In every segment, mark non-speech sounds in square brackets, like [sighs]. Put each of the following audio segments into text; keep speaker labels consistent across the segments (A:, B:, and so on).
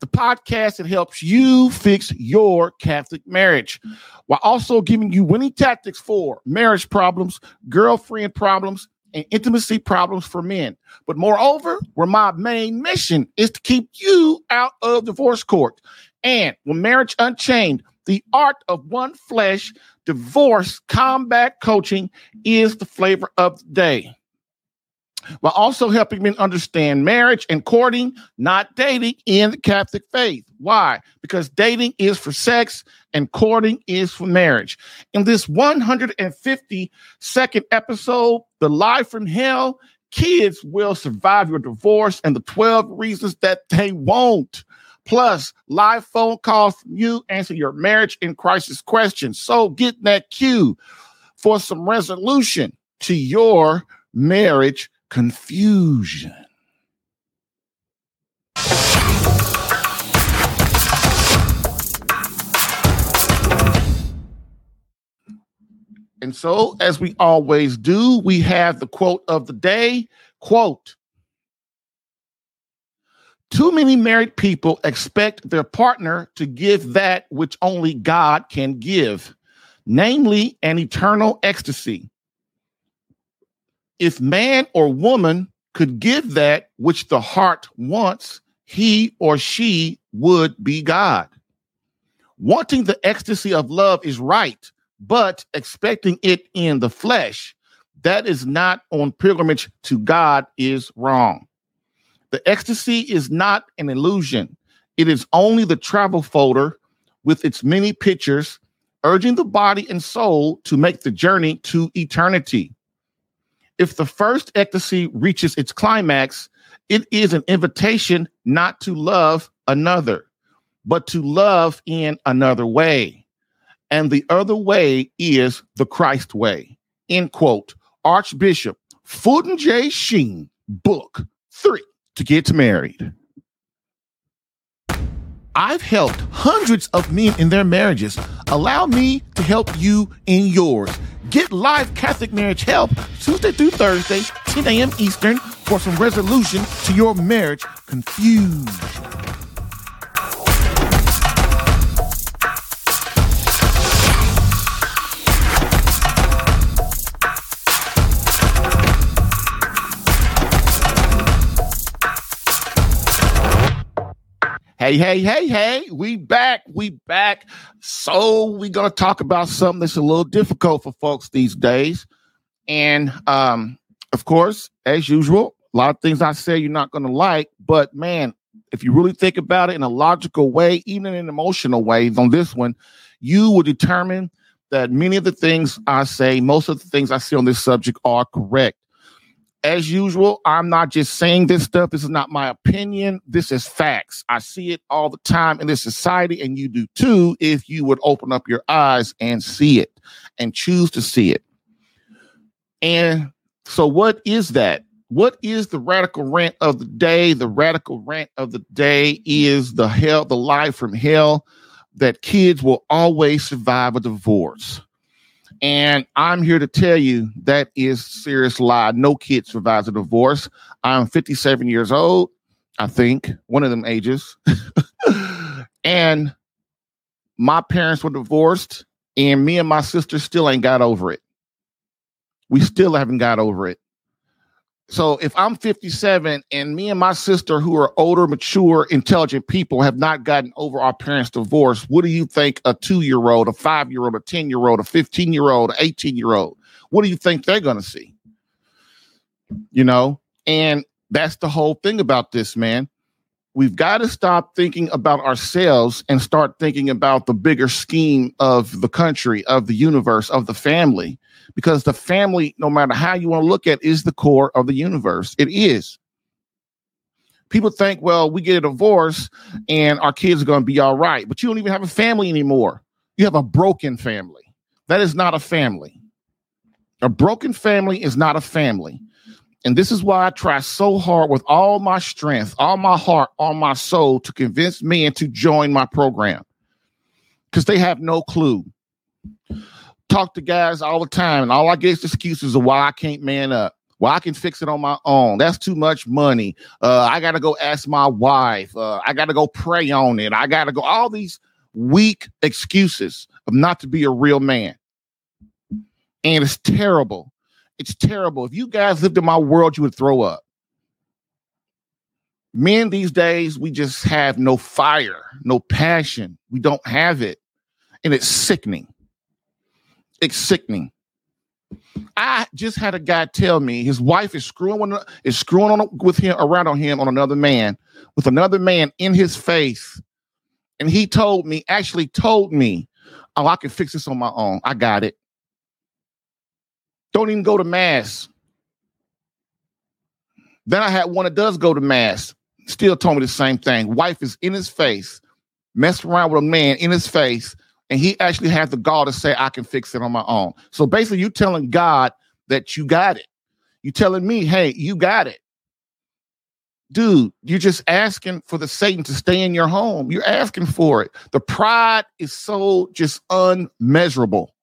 A: the podcast that helps you fix your Catholic marriage while also giving you winning tactics for marriage problems, girlfriend problems, and intimacy problems for men. But moreover, where my main mission is to keep you out of divorce court. And when Marriage Unchained, the art of one flesh, divorce combat coaching is the flavor of the day while also helping men understand marriage and courting, not dating in the Catholic faith. Why? Because dating is for sex and courting is for marriage. In this 152nd episode, The Lie from Hell, kids will survive your divorce and the 12 reasons that they won't. Plus, live phone calls from you answer your marriage in crisis questions. So get that cue for some resolution to your marriage confusion. And so, as we always do, we have the quote of the day quote, too many married people expect their partner to give that which only God can give, namely an eternal ecstasy if man or woman could give that which the heart wants, he or she would be God. Wanting the ecstasy of love is right, but expecting it in the flesh, that is not on pilgrimage to God, is wrong. The ecstasy is not an illusion, it is only the travel folder with its many pictures, urging the body and soul to make the journey to eternity if the first ecstasy reaches its climax, it is an invitation not to love another, but to love in another way. And the other way is the Christ way. End quote. Archbishop Fulton J. Sheen, book three, to get married. I've helped hundreds of men in their marriages. Allow me to help you in yours. Get live Catholic marriage help Tuesday through Thursday, 10 a.m. Eastern, for some resolution to your marriage confusion. Hey, hey, hey, hey, we back, we back. So we're gonna talk about something that's a little difficult for folks these days. And um, of course, as usual, a lot of things I say you're not gonna like, but man, if you really think about it in a logical way, even in an emotional way, on this one, you will determine that many of the things I say, most of the things I see on this subject are correct as usual, I'm not just saying this stuff. This is not my opinion. This is facts. I see it all the time in this society, and you do too if you would open up your eyes and see it and choose to see it. And so, what is that? What is the radical rant of the day? The radical rant of the day is the hell, the lie from hell that kids will always survive a divorce. And I'm here to tell you that is serious lie. No kid survives a divorce. I'm 57 years old, I think, one of them ages. [laughs] and my parents were divorced, and me and my sister still ain't got over it. We still haven't got over it. So if I'm 57 and me and my sister, who are older, mature, intelligent people, have not gotten over our parents' divorce, what do you think a two year old, a five year old, a 10 year old, a 15 year old, 18 year old, what do you think they're going to see? You know, and that's the whole thing about this, man. We've got to stop thinking about ourselves and start thinking about the bigger scheme of the country, of the universe, of the family because the family, no matter how you want to look at, it, is the core of the universe. It is. People think, well, we get a divorce and our kids are going to be all right, but you don't even have a family anymore. You have a broken family. That is not a family. A broken family is not a family. And this is why I try so hard with all my strength, all my heart, all my soul to convince men to join my program because they have no clue. Talk to guys all the time, and all I get is excuses of why I can't man up. Well, I can fix it on my own. That's too much money. Uh, I got to go ask my wife. Uh, I got to go pray on it. I got to go. All these weak excuses of not to be a real man. And it's terrible. It's terrible. If you guys lived in my world, you would throw up. Men these days, we just have no fire, no passion. We don't have it. And it's sickening. It's sickening. I just had a guy tell me his wife is screwing on, is screwing on with him around on him on another man with another man in his face, and he told me actually told me, "Oh, I can fix this on my own. I got it. Don't even go to mass." Then I had one that does go to mass. Still told me the same thing. Wife is in his face, messed around with a man in his face and he actually had the gall to say, I can fix it on my own. So basically, you telling God that you got it. You telling me, hey, you got it. Dude, you're just asking for the Satan to stay in your home. You're asking for it. The pride is so just unmeasurable.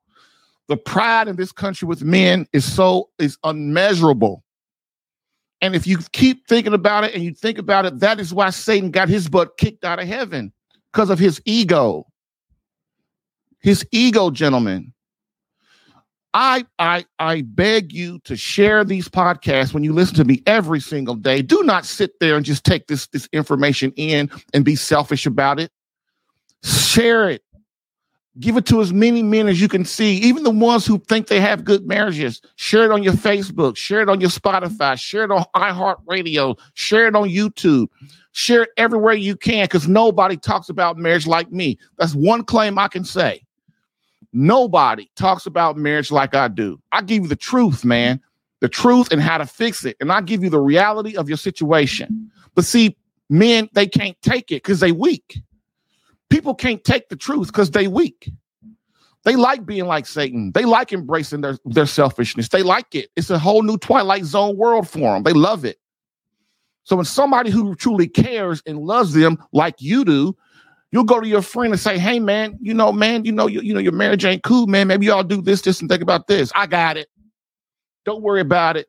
A: The pride in this country with men is so is unmeasurable. And if you keep thinking about it and you think about it, that is why Satan got his butt kicked out of heaven because of his ego his ego, gentlemen. I, I, I beg you to share these podcasts when you listen to me every single day. Do not sit there and just take this, this information in and be selfish about it. Share it. Give it to as many men as you can see, even the ones who think they have good marriages. Share it on your Facebook, share it on your Spotify, share it on iHeartRadio, share it on YouTube, share it everywhere you can because nobody talks about marriage like me. That's one claim I can say. Nobody talks about marriage like I do. I give you the truth, man, the truth and how to fix it. And I give you the reality of your situation. But see, men, they can't take it because they weak. People can't take the truth because they weak. They like being like Satan. They like embracing their, their selfishness. They like it. It's a whole new Twilight Zone world for them. They love it. So when somebody who truly cares and loves them like you do You'll go to your friend and say, "Hey, man, you know, man, you know, you, you know, your marriage ain't cool, man. Maybe y'all do this, this, and think about this. I got it. Don't worry about it.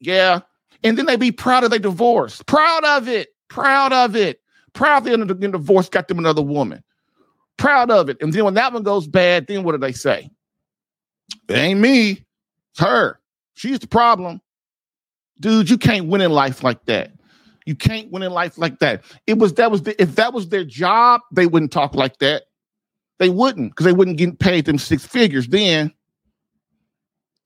A: Yeah." And then they be proud of their divorce, proud of it, proud of it, proud they the divorce got them another woman, proud of it. And then when that one goes bad, then what do they say? It ain't me, it's her. She's the problem. Dude, you can't win in life like that. You can't win in life like that. It was that was the, if that was their job, they wouldn't talk like that. They wouldn't because they wouldn't get paid them six figures then.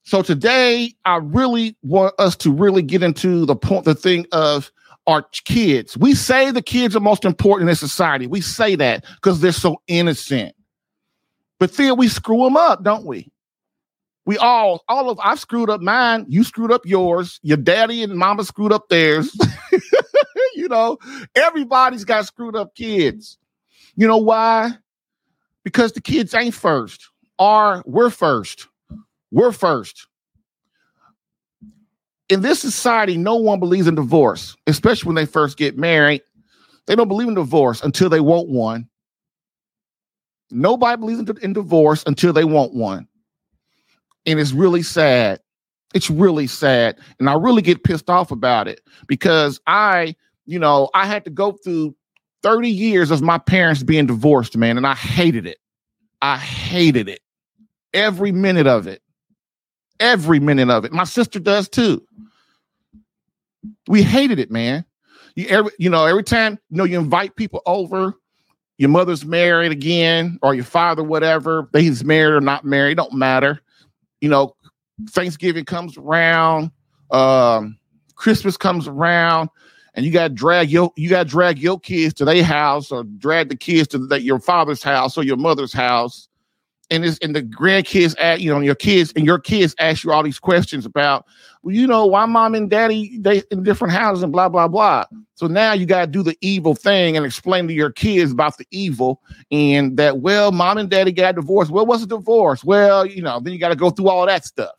A: So today, I really want us to really get into the point, the thing of our kids. We say the kids are most important in society. We say that because they're so innocent. But then we screw them up, don't we? We all, all of, I've screwed up mine. You screwed up yours. Your daddy and mama screwed up theirs. [laughs] you know, everybody's got screwed up kids. You know why? Because the kids ain't first, or we're first. We're first. In this society, no one believes in divorce, especially when they first get married. They don't believe in divorce until they want one. Nobody believes in, in divorce until they want one. And it's really sad. It's really sad. And I really get pissed off about it because I you know, I had to go through 30 years of my parents being divorced, man, and I hated it. I hated it. Every minute of it. Every minute of it. My sister does too. We hated it, man. You every, you know, every time, you know, you invite people over, your mother's married again, or your father, whatever, he's married or not married, don't matter. You know, Thanksgiving comes around, um, Christmas comes around, and you got to drag your you got drag your kids to their house or drag the kids to the, your father's house or your mother's house. And it's and the grandkids at you know your kids and your kids ask you all these questions about well you know why mom and daddy they in different houses and blah blah blah. So now you got to do the evil thing and explain to your kids about the evil and that well mom and daddy got divorced. Well what's a divorce? Well you know then you got to go through all that stuff.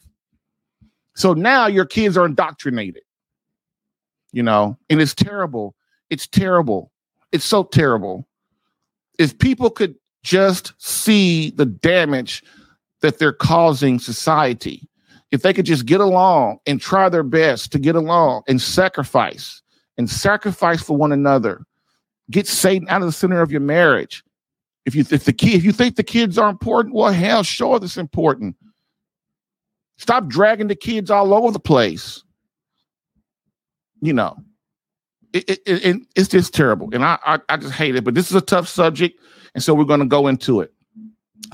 A: So now your kids are indoctrinated you know and it's terrible it's terrible it's so terrible if people could just see the damage that they're causing society. If they could just get along and try their best to get along and sacrifice and sacrifice for one another, get Satan out of the center of your marriage. If you if the kid if you think the kids are important, well, hell, sure, that's important. Stop dragging the kids all over the place. You know, it, it, it, it's just terrible, and I, I I just hate it. But this is a tough subject. And so we're going to go into it.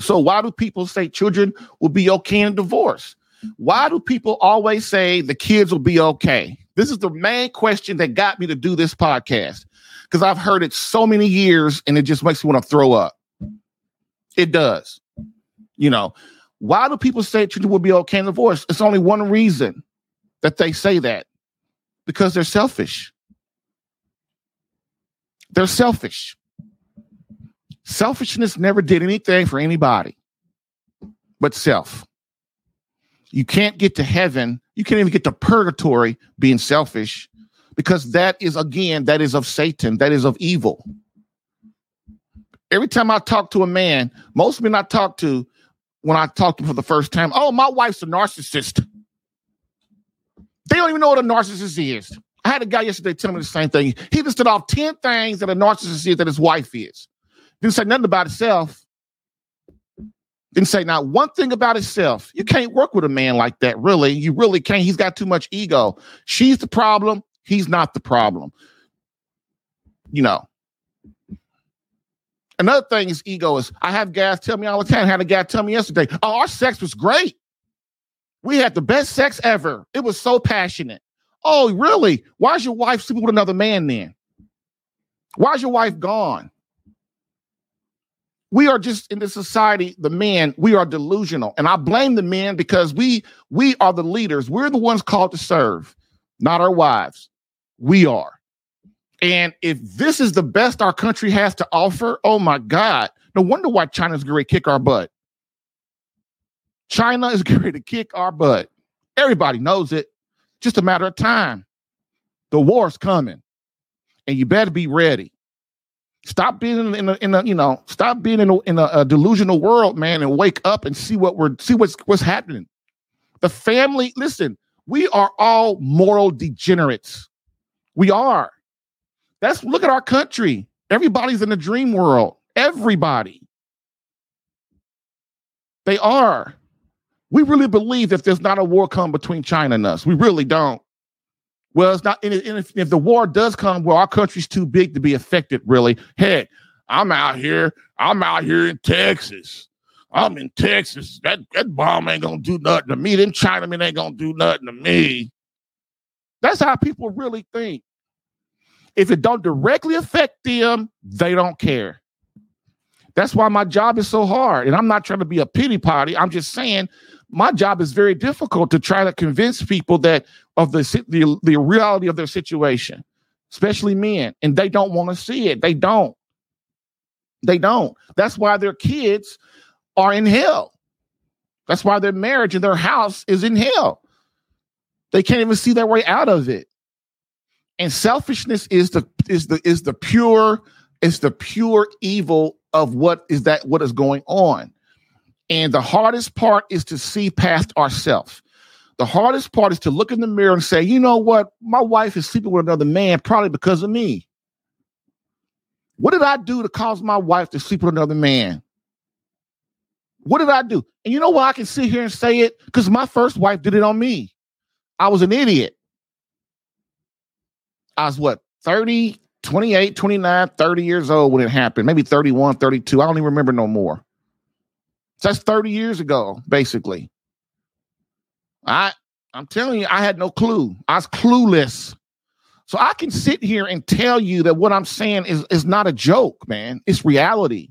A: So, why do people say children will be okay in divorce? Why do people always say the kids will be okay? This is the main question that got me to do this podcast because I've heard it so many years and it just makes me want to throw up. It does. You know, why do people say children will be okay in divorce? It's only one reason that they say that because they're selfish. They're selfish. Selfishness never did anything for anybody but self. You can't get to heaven. You can't even get to purgatory being selfish because that is, again, that is of Satan. That is of evil. Every time I talk to a man, most men I talk to, when I talk to them for the first time, oh, my wife's a narcissist. They don't even know what a narcissist is. I had a guy yesterday tell me the same thing. He listed off 10 things that a narcissist is that his wife is. Didn't say nothing about himself. Didn't say not one thing about himself. You can't work with a man like that, really. You really can't. He's got too much ego. She's the problem. He's not the problem. You know. Another thing is ego is I have guys tell me all the time. I had a guy tell me yesterday, oh, our sex was great. We had the best sex ever. It was so passionate. Oh, really? Why's your wife sleeping with another man then? Why's your wife gone? we are just in this society the men we are delusional and i blame the men because we we are the leaders we're the ones called to serve not our wives we are and if this is the best our country has to offer oh my god no wonder why china's going to kick our butt china is [laughs] going to kick our butt everybody knows it just a matter of time the war's coming and you better be ready Stop being in, a, in a, you know, stop being in a, in a, a delusional world, man, and wake up and see what we're see what's what's happening. The family, listen, we are all moral degenerates. We are. That's look at our country. Everybody's in a dream world. Everybody. They are. We really believe that there's not a war come between China and us. We really don't. Well, it's not. And if, if the war does come, well, our country's too big to be affected. Really, heck, I'm out here. I'm out here in Texas. I'm in Texas. That that bomb ain't gonna do nothing to me. Them Chinamen ain't gonna do nothing to me. That's how people really think. If it don't directly affect them, they don't care. That's why my job is so hard. And I'm not trying to be a pity party. I'm just saying my job is very difficult to try to convince people that of the, the, the reality of their situation, especially men, and they don't want to see it. They don't. They don't. That's why their kids are in hell. That's why their marriage and their house is in hell. They can't even see their way out of it. And selfishness is the is the is the pure is the pure evil of what is that what is going on. And the hardest part is to see past ourselves. The hardest part is to look in the mirror and say, you know what? My wife is sleeping with another man probably because of me. What did I do to cause my wife to sleep with another man? What did I do? And you know why I can sit here and say it? Because my first wife did it on me. I was an idiot. I was what, 30, 28, 29, 30 years old when it happened, maybe 31, 32. I don't even remember no more. That's 30 years ago, basically. I I'm telling you, I had no clue. I was clueless. So I can sit here and tell you that what I'm saying is, is not a joke, man. It's reality.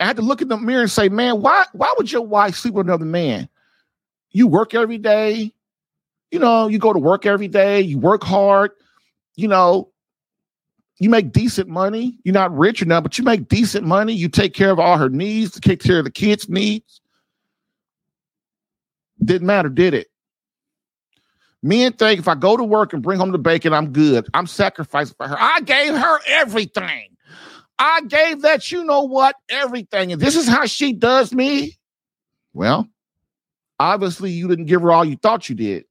A: I had to look in the mirror and say, man, why, why would your wife sleep with another man? You work every day. You know, you go to work every day. You work hard. You know, you make decent money. You're not rich or not, but you make decent money. You take care of all her needs, to take care of the kids' needs. Didn't matter, did it? Men think if I go to work and bring home the bacon, I'm good. I'm sacrificing for her. I gave her everything. I gave that, you know what, everything. And this is how she does me. Well, obviously, you didn't give her all you thought you did,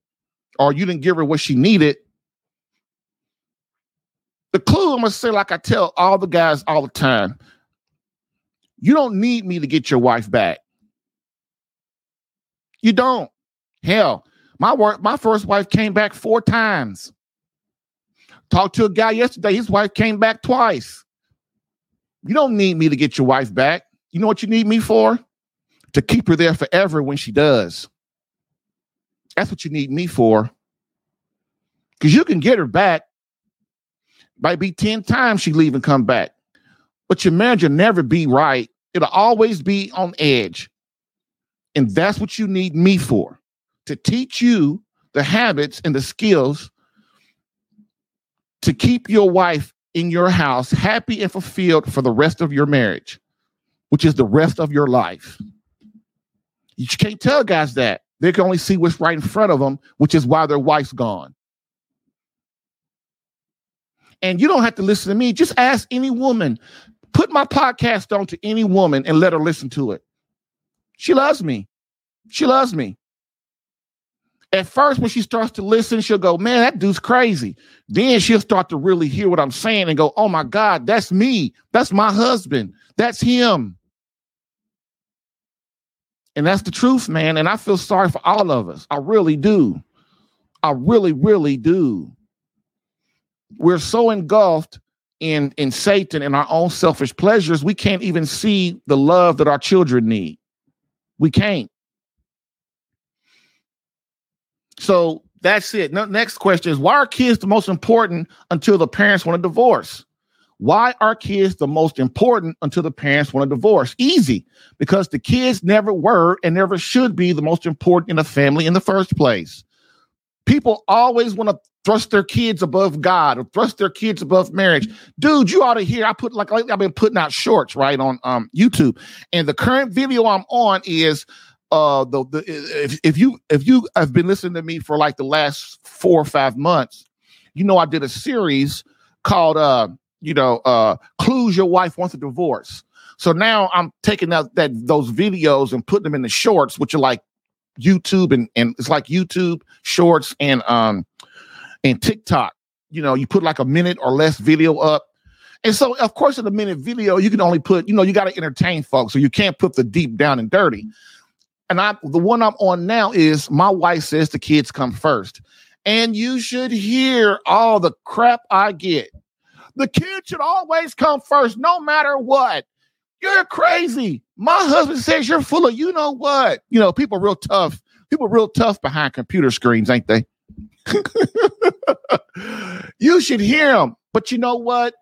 A: or you didn't give her what she needed. The clue I'm to say, like I tell all the guys all the time you don't need me to get your wife back. You don't. Hell, my work, my first wife came back four times. Talked to a guy yesterday, his wife came back twice. You don't need me to get your wife back. You know what you need me for? To keep her there forever when she does. That's what you need me for. Because you can get her back. Might be 10 times she leave and come back. But your marriage will never be right. It'll always be on edge. And that's what you need me for to teach you the habits and the skills to keep your wife in your house happy and fulfilled for the rest of your marriage, which is the rest of your life. You can't tell guys that. They can only see what's right in front of them, which is why their wife's gone. And you don't have to listen to me. Just ask any woman. Put my podcast on to any woman and let her listen to it. She loves me. She loves me. At first, when she starts to listen, she'll go, Man, that dude's crazy. Then she'll start to really hear what I'm saying and go, Oh my God, that's me. That's my husband. That's him. And that's the truth, man. And I feel sorry for all of us. I really do. I really, really do. We're so engulfed in, in Satan and our own selfish pleasures, we can't even see the love that our children need. We can't. So that's it. No, next question is why are kids the most important until the parents want a divorce? Why are kids the most important until the parents want a divorce? Easy, because the kids never were and never should be the most important in a family in the first place. People always want to thrust their kids above God or thrust their kids above marriage. Dude, you ought to hear. I put like I've been putting out shorts right on um, YouTube, and the current video I'm on is uh the, the if, if you if you have been listening to me for like the last four or five months you know i did a series called uh you know uh clues your wife wants a divorce so now i'm taking out that those videos and putting them in the shorts which are like youtube and and it's like youtube shorts and um and tiktok you know you put like a minute or less video up and so, of course, in a minute video, you can only put, you know, you got to entertain folks. So you can't put the deep down and dirty and I the one I'm on now is my wife says the kids come first. And you should hear all the crap I get. The kids should always come first, no matter what. You're crazy. My husband says you're full of you know what. You know, people real tough. People real tough behind computer screens, ain't they? [laughs] you should hear them. But you know what?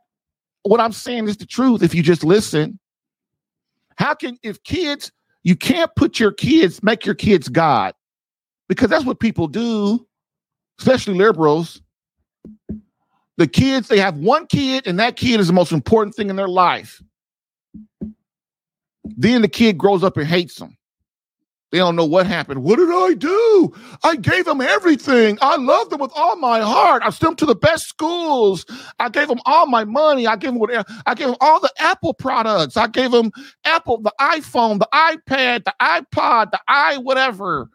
A: What I'm saying is the truth if you just listen. How can if kids you can't put your kids, make your kids God, because that's what people do, especially liberals. The kids, they have one kid, and that kid is the most important thing in their life. Then the kid grows up and hates them. They don't know what happened. What did I do? I gave them everything. I loved them with all my heart. I sent them to the best schools. I gave them all my money. I gave them whatever. I gave them all the Apple products. I gave them Apple, the iPhone, the iPad, the iPod, the i whatever.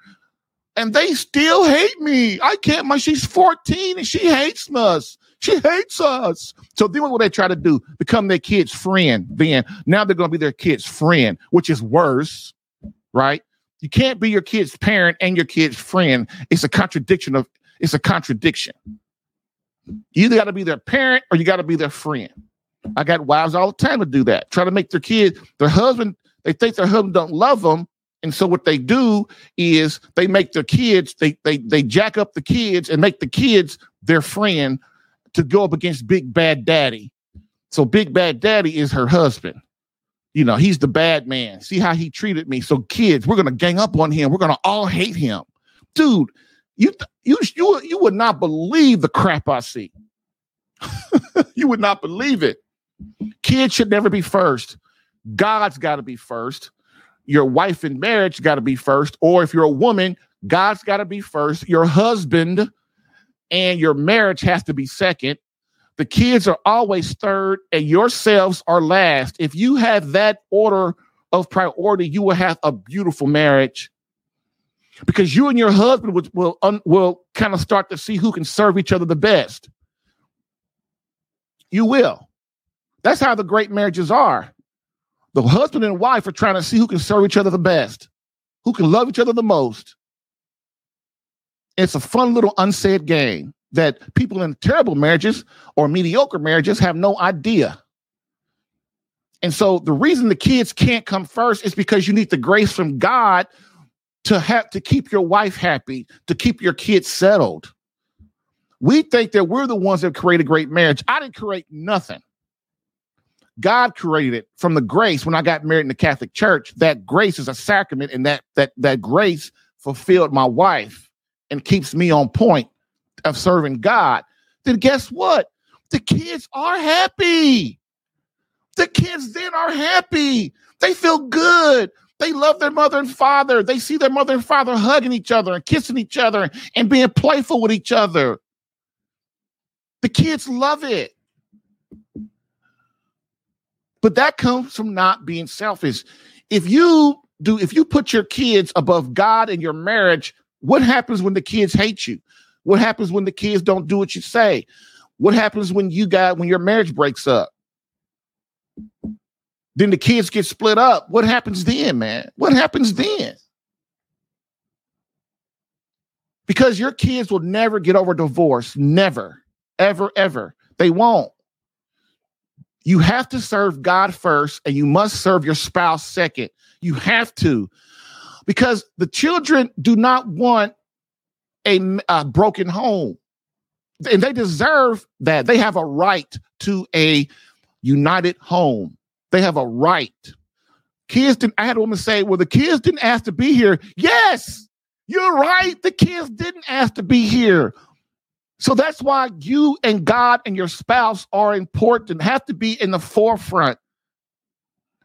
A: And they still hate me. I can't. My she's 14 and she hates us. She hates us. So then what they try to do? Become their kid's friend. Then now they're going to be their kid's friend, which is worse, right? You can't be your kid's parent and your kid's friend. It's a contradiction of it's a contradiction. You either got to be their parent or you got to be their friend. I got wives all the time to do that. Try to make their kid, their husband, they think their husband don't love them. And so what they do is they make their kids, they they they jack up the kids and make the kids their friend to go up against big bad daddy. So big bad daddy is her husband. you know, he's the bad man. See how he treated me. So kids, we're gonna gang up on him. We're gonna all hate him, dude. You you you you would not believe the crap I see. [laughs] you would not believe it. Kids should never be first. God's got to be first. Your wife in marriage got to be first. Or if you're a woman, God's got to be first. Your husband and your marriage has to be second. The kids are always third, and yourselves are last. If you have that order of priority, you will have a beautiful marriage because you and your husband will will, un, will kind of start to see who can serve each other the best. You will. That's how the great marriages are. The husband and wife are trying to see who can serve each other the best, who can love each other the most. It's a fun little unsaid game that people in terrible marriages or mediocre marriages have no idea. And so the reason the kids can't come first is because you need the grace from God to have to keep your wife happy, to keep your kids settled. We think that we're the ones that create a great marriage. I didn't create nothing. God created it from the grace when I got married in the Catholic Church. That grace is a sacrament, and that that that grace fulfilled my wife and keeps me on point of serving God. Then guess what? The kids are happy. The kids then are happy. They feel good. They love their mother and father. They see their mother and father hugging each other and kissing each other and being playful with each other. The kids love it. But that comes from not being selfish. If you do, if you put your kids above God and your marriage, what happens when the kids hate you? What happens when the kids don't do what you say? What happens when you got when your marriage breaks up? Then the kids get split up. What happens then, man? What happens then? Because your kids will never get over divorce. Never, ever, ever. They won't you have to serve God first and you must serve your spouse second. You have to, because the children do not want a, a, broken home. And they deserve that. They have a right to a united home. They have a right. Kids didn't, I had a woman say, well, the kids didn't ask to be here. Yes, you're right. The kids didn't ask to be here. So that's why you and God and your spouse are important, have to be in the forefront.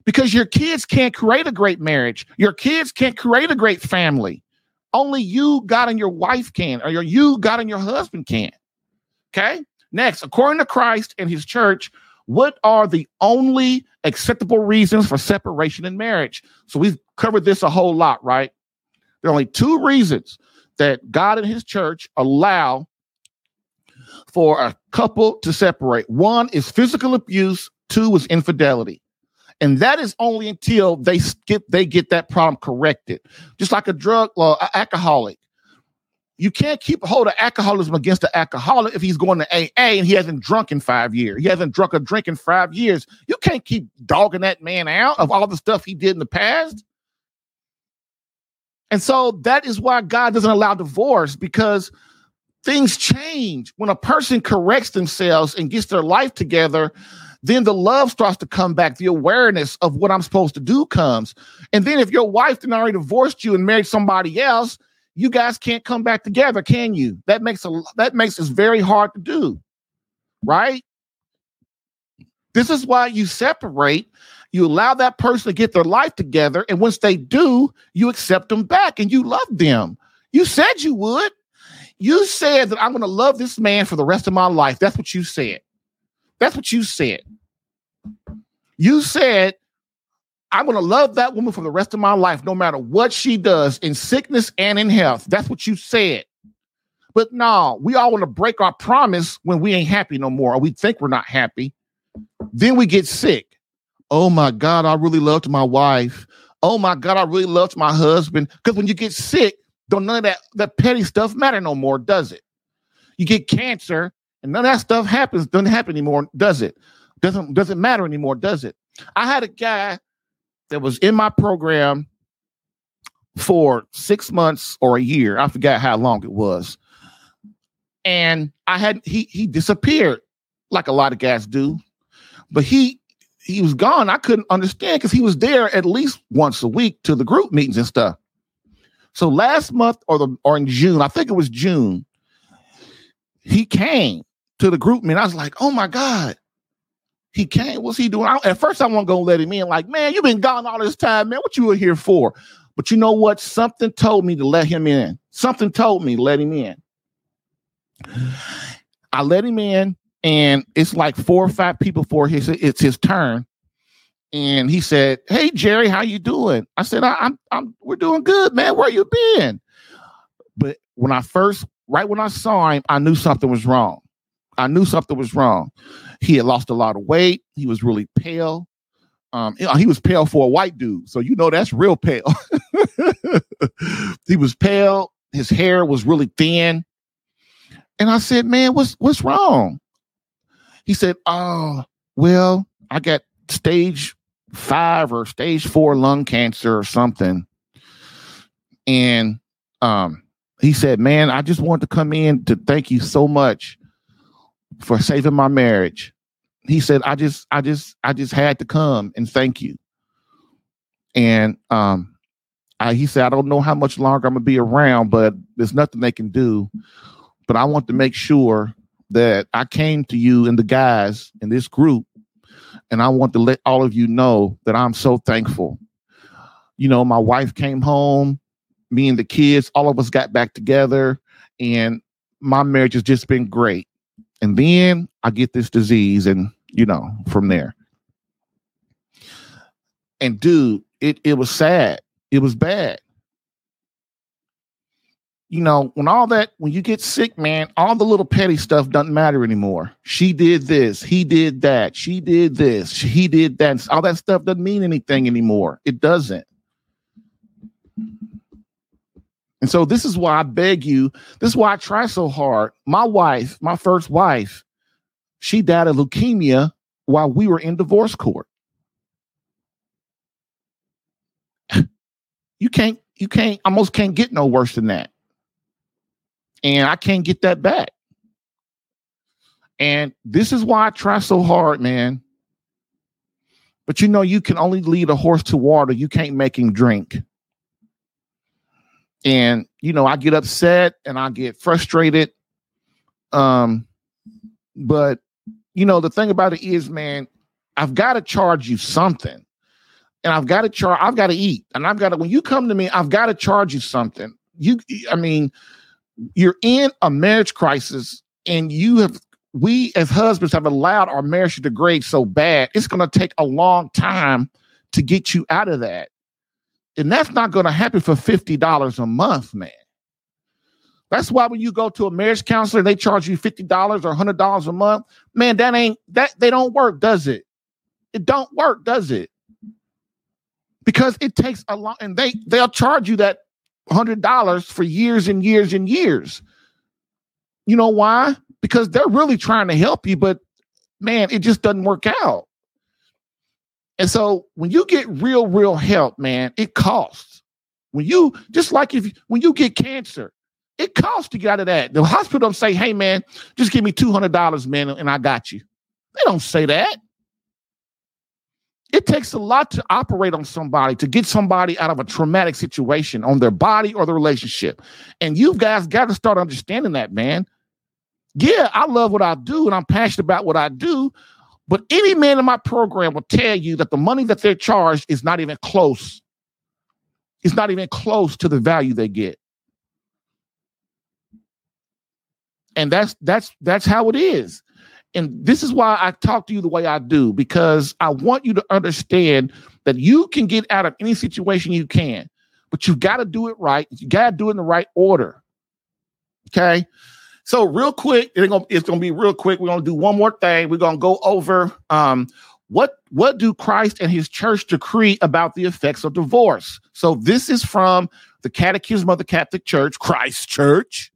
A: Because your kids can't create a great marriage. Your kids can't create a great family. Only you, God, and your wife can, or your you, God, and your husband can. Okay? Next, according to Christ and his church, what are the only acceptable reasons for separation in marriage? So we've covered this a whole lot, right? There are only two reasons that God and his church allow for a couple to separate. One is physical abuse, two is infidelity. And that is only until they get they get that problem corrected. Just like a drug uh, alcoholic. You can't keep a hold of alcoholism against the alcoholic if he's going to AA and he hasn't drunk in five years. He hasn't drunk a drink in five years. You can't keep dogging that man out of all the stuff he did in the past. And so that is why God doesn't allow divorce because things change when a person corrects themselves and gets their life together then the love starts to come back the awareness of what i'm supposed to do comes and then if your wife then already divorced you and married somebody else you guys can't come back together can you that makes a that makes it very hard to do right this is why you separate you allow that person to get their life together and once they do you accept them back and you love them you said you would you said that I'm going to love this man for the rest of my life. That's what you said. That's what you said. You said, I'm going to love that woman for the rest of my life, no matter what she does in sickness and in health. That's what you said. But no, we all want to break our promise when we ain't happy no more, or we think we're not happy. Then we get sick. Oh my God, I really loved my wife. Oh my God, I really loved my husband. Because when you get sick, don't none of that that petty stuff matter no more, does it? You get cancer, and none of that stuff happens, doesn't happen anymore, does it? Doesn't doesn't matter anymore, does it? I had a guy that was in my program for six months or a year. I forgot how long it was. And I had he he disappeared like a lot of guys do. But he he was gone. I couldn't understand because he was there at least once a week to the group meetings and stuff. So last month or the or in June, I think it was June, he came to the group meeting. I was like, oh my God. He came. What's he doing? I, at first, I wasn't gonna let him in. Like, man, you've been gone all this time, man. What you were here for? But you know what? Something told me to let him in. Something told me to let him in. I let him in, and it's like four or five people for his. It's his turn, and he said, "Hey Jerry, how you doing?" I said, I, "I'm, I'm, we're doing good, man. Where you been?" But when I first, right when I saw him, I knew something was wrong. I knew something was wrong. He had lost a lot of weight. He was really pale. Um, he was pale for a white dude, so you know that's real pale. [laughs] he was pale. His hair was really thin. And I said, "Man, what's what's wrong?" He said, "Oh, well, I got stage five or stage four lung cancer or something." And um, he said, "Man, I just wanted to come in to thank you so much for saving my marriage. He said, I just, I just, I just had to come and thank you. And um, I, he said, I don't know how much longer I'm gonna be around, but there's nothing they can do. But I want to make sure that I came to you and the guys in this group, and I want to let all of you know that I'm so thankful. You know, my wife came home, me and the kids, all of us got back together, and my marriage has just been great. And then I get this disease, and you know, from there. And dude, it, it was sad. It was bad. You know, when all that, when you get sick, man, all the little petty stuff doesn't matter anymore. She did this, he did that, she did this, he did that. All that stuff doesn't mean anything anymore. It doesn't. And so this is why I beg you, this is why I try so hard. My wife, my first wife, she died of leukemia while we were in divorce court. you can't, you can't, almost can't get no worse than that. And I can't get that back. And this is why I try so hard, man. But you know, you can only lead a horse to water, you can't make him drink. And you know, I get upset and I get frustrated. Um, but you know, the thing about it is, man, I've got to charge you something. And I've got to charge, I've got to eat. And I've got to, when you come to me, I've got to charge you something. You, I mean, you're in a marriage crisis and you have, we as husbands have allowed our marriage to degrade so bad. It's going to take a long time to get you out of that. And that's not going to happen for $50 a month, man. That's why when you go to a marriage counselor, they charge you $50 or $100 a month. Man, that ain't that they don't work, does it? It don't work, does it? Because it takes a lot and they they'll charge you that $100 for years and years and years. You know why? Because they're really trying to help you, but man, it just doesn't work out. And so when you get real, real help, man, it costs. When you just like if when you get cancer, it costs to get out of that. The hospital don't say, "Hey, man, just give me two hundred dollars, man, and I got you." They don't say that. It takes a lot to operate on somebody to get somebody out of a traumatic situation on their body or the relationship, and you guys got to start understanding that, man. Yeah, I love what I do, and I'm passionate about what I do. But any man in my program will tell you that the money that they're charged is not even close. It's not even close to the value they get. And that's that's that's how it is. And this is why I talk to you the way I do, because I want you to understand that you can get out of any situation you can, but you've got to do it right. You got to do it in the right order. Okay. So real quick, it's gonna, it's gonna be real quick. We're gonna do one more thing. We're gonna go over um, what what do Christ and His church decree about the effects of divorce. So this is from the Catechism of the Catholic Church, Christ Church,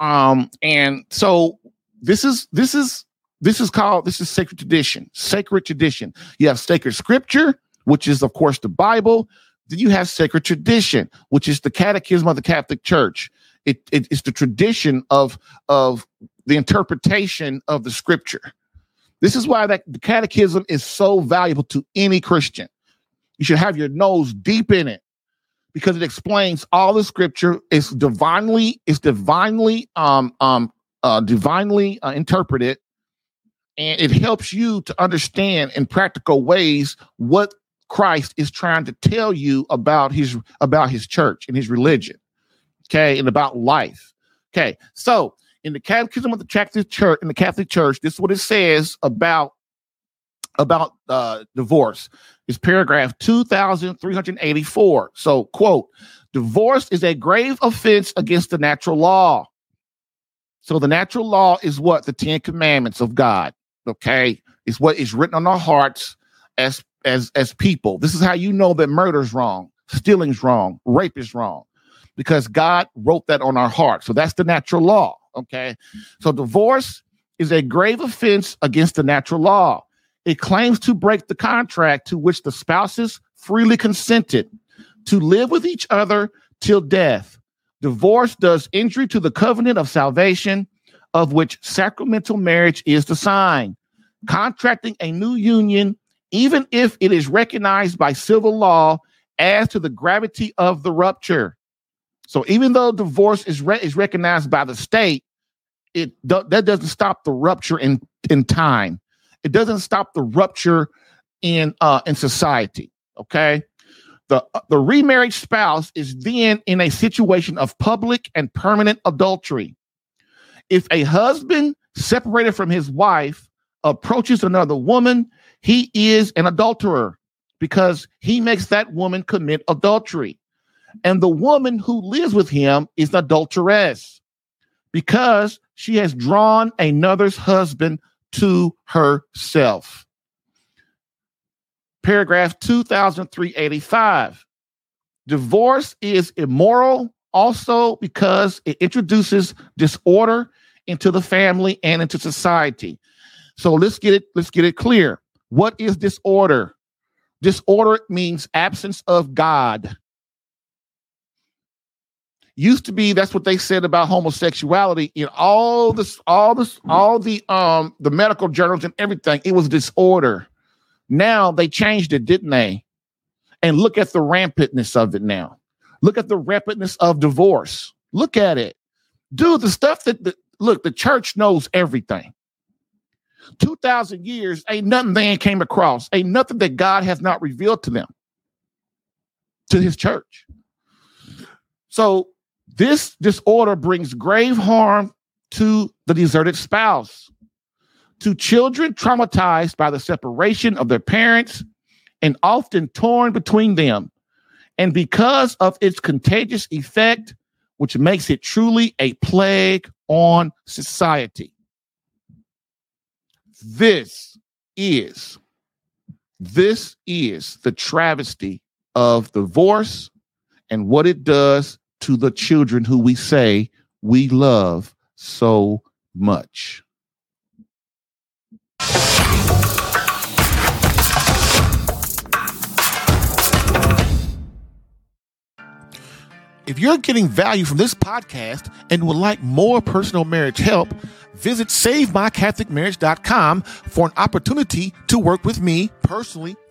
A: um, and so this is this is this is called this is sacred tradition. Sacred tradition. You have sacred scripture, which is of course the Bible. Then you have sacred tradition, which is the Catechism of the Catholic Church. It, it, it's the tradition of of the interpretation of the scripture This is why that the catechism is so valuable to any Christian. You should have your nose deep in it because it explains all the scripture. It's divinely, it's divinely, um, um, uh, divinely uh, interpreted, and it helps you to understand in practical ways what Christ is trying to tell you about his about his church and his religion. Okay, and about life. Okay, so in the Catechism of the Catholic Church, in the Catholic Church, this is what it says about about uh, divorce. Is paragraph two thousand three hundred eighty four. So, quote: Divorce is a grave offense against the natural law. So, the natural law is what the Ten Commandments of God. Okay, is what is written on our hearts as as as people. This is how you know that murder's wrong, stealing's wrong, rape is wrong, because God wrote that on our heart. So that's the natural law. Okay. So divorce is a grave offense against the natural law. It claims to break the contract to which the spouses freely consented to live with each other till death. Divorce does injury to the covenant of salvation, of which sacramental marriage is the sign. Contracting a new union, even if it is recognized by civil law, adds to the gravity of the rupture. So even though divorce is re- is recognized by the state, it that doesn't stop the rupture in in time. It doesn't stop the rupture in uh in society. Okay. The, uh, the remarried spouse is then in a situation of public and permanent adultery. If a husband separated from his wife approaches another woman, he is an adulterer because he makes that woman commit adultery. And the woman who lives with him is an adulteress because she has drawn another's husband to herself. Paragraph 2385. Divorce is immoral also because it introduces disorder into the family and into society. So let's get it let's get it clear. What is disorder? Disorder means absence of God used to be that's what they said about homosexuality in all this all this all the um the medical journals and everything. It was disorder. Now they changed it didn't they? And look at the rampantness of it now. Look at the rampantness of divorce. Look at it. Dude the stuff that the, look the church knows everything. 2000 years ain't nothing they ain't came across. Ain't nothing that god has not revealed to them to his church. So this disorder brings grave harm to the deserted spouse, to children traumatized by the separation of their parents and often torn between them. And because of its contagious effect, which makes it truly a plague on society. This is this is the travesty of divorce and what it does to the children who we say we love so much. If you're getting value from this podcast and would like more personal marriage help, visit SaveMyCatholicMarriage.com for an opportunity to work with me personally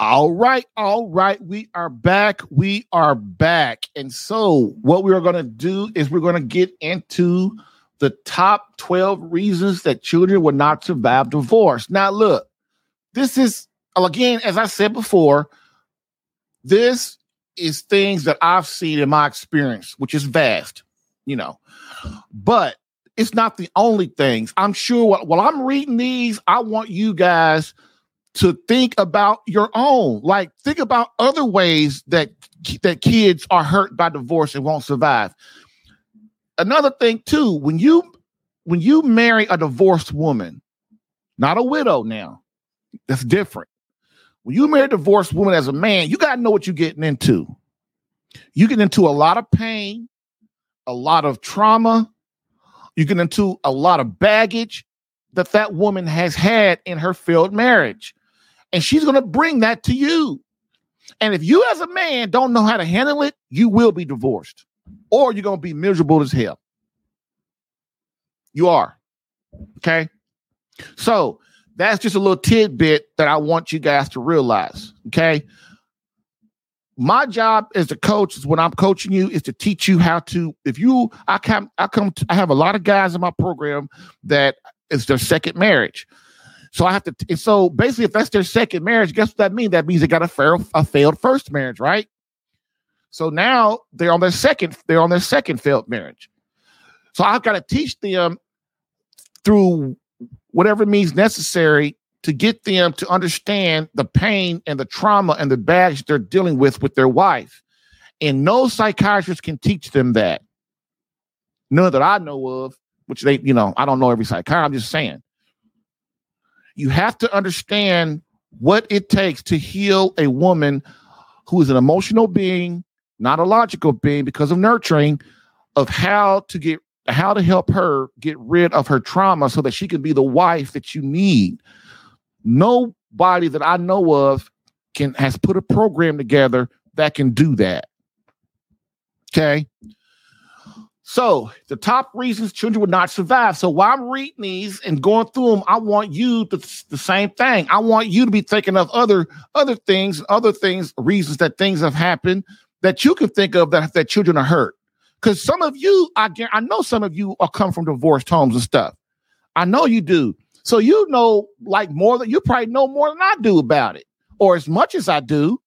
A: All right, all right. We are back. We are back. And so, what we are going to do is we're going to get into the top 12 reasons that children will not survive divorce. Now, look, this is again, as I said before, this is things that I've seen in my experience, which is vast, you know. But it's not the only things. I'm sure while, while I'm reading these, I want you guys to think about your own. Like think about other ways that that kids are hurt by divorce and won't survive. Another thing too, when you when you marry a divorced woman, not a widow now, that's different. When you marry a divorced woman as a man, you got to know what you're getting into. You get into a lot of pain, a lot of trauma. You get into a lot of baggage that that woman has had in her failed marriage. And she's going to bring that to you. And if you as a man don't know how to handle it, you will be divorced or you're going to be miserable as hell. You are. Okay. So that's just a little tidbit that I want you guys to realize. Okay. My job as a coach is when I'm coaching you is to teach you how to, if you, I come, I come, to, I have a lot of guys in my program that is their second marriage. So I have to, and so basically, if that's their second marriage, guess what that means? That means they got a, fair, a failed first marriage, right? So now they're on their second, they're on their second failed marriage. So I've got to teach them through whatever means necessary to get them to understand the pain and the trauma and the baggage they're dealing with with their wife. And no psychiatrist can teach them that. None that I know of, which they, you know, I don't know every psychiatrist. I'm just saying. You have to understand what it takes to heal a woman who is an emotional being, not a logical being because of nurturing, of how to get how to help her get rid of her trauma so that she can be the wife that you need. Nobody that I know of can has put a program together that can do that. Okay. So the top reasons children would not survive. So while I'm reading these and going through them, I want you to the same thing. I want you to be thinking of other other things, other things, reasons that things have happened that you can think of that that children are hurt. Because some of you, I I know some of you are come from divorced homes and stuff. I know you do. So you know, like more than you probably know more than I do about it, or as much as I do.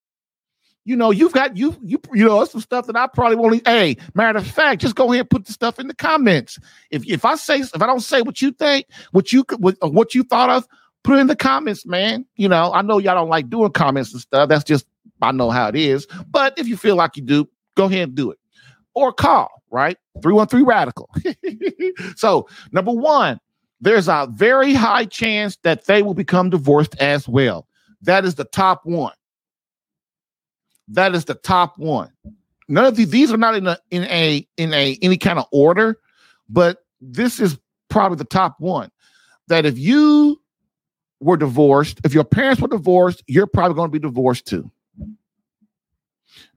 A: You know, you've got you you you know some stuff that I probably won't. Hey, matter of fact, just go ahead and put the stuff in the comments. If if I say if I don't say what you think, what you what, uh, what you thought of, put it in the comments, man. You know, I know y'all don't like doing comments and stuff. That's just I know how it is. But if you feel like you do, go ahead and do it or call, right? 313 Radical. [laughs] so, number one, there's a very high chance that they will become divorced as well. That is the top one. That is the top one. None of these, these are not in a in a in a any kind of order, but this is probably the top one. That if you were divorced, if your parents were divorced, you're probably going to be divorced too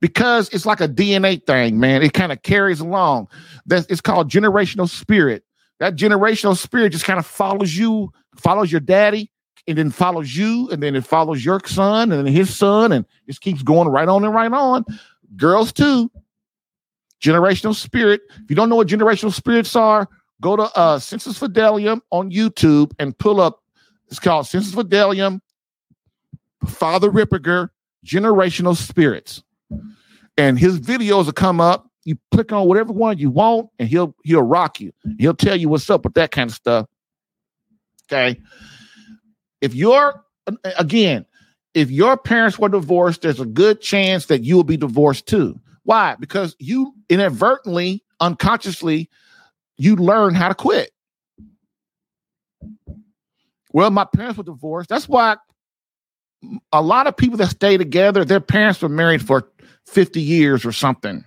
A: because it's like a DNA thing, man. It kind of carries along. That it's called generational spirit. That generational spirit just kind of follows you, follows your daddy, and then follows you, and then it follows your son, and then his son, and just keeps going right on and right on. Girls too. Generational spirit. If you don't know what generational spirits are, go to uh Sensus Fidelium on YouTube and pull up. It's called Sensus Fidelium, Father Ripperger, Generational Spirits and his videos will come up. You click on whatever one you want, and he'll he'll rock you. He'll tell you what's up with that kind of stuff. Okay. If you're again, if your parents were divorced, there's a good chance that you will be divorced too. Why? Because you inadvertently, unconsciously, you learn how to quit. Well, my parents were divorced. That's why a lot of people that stay together, their parents were married for 50 years or something.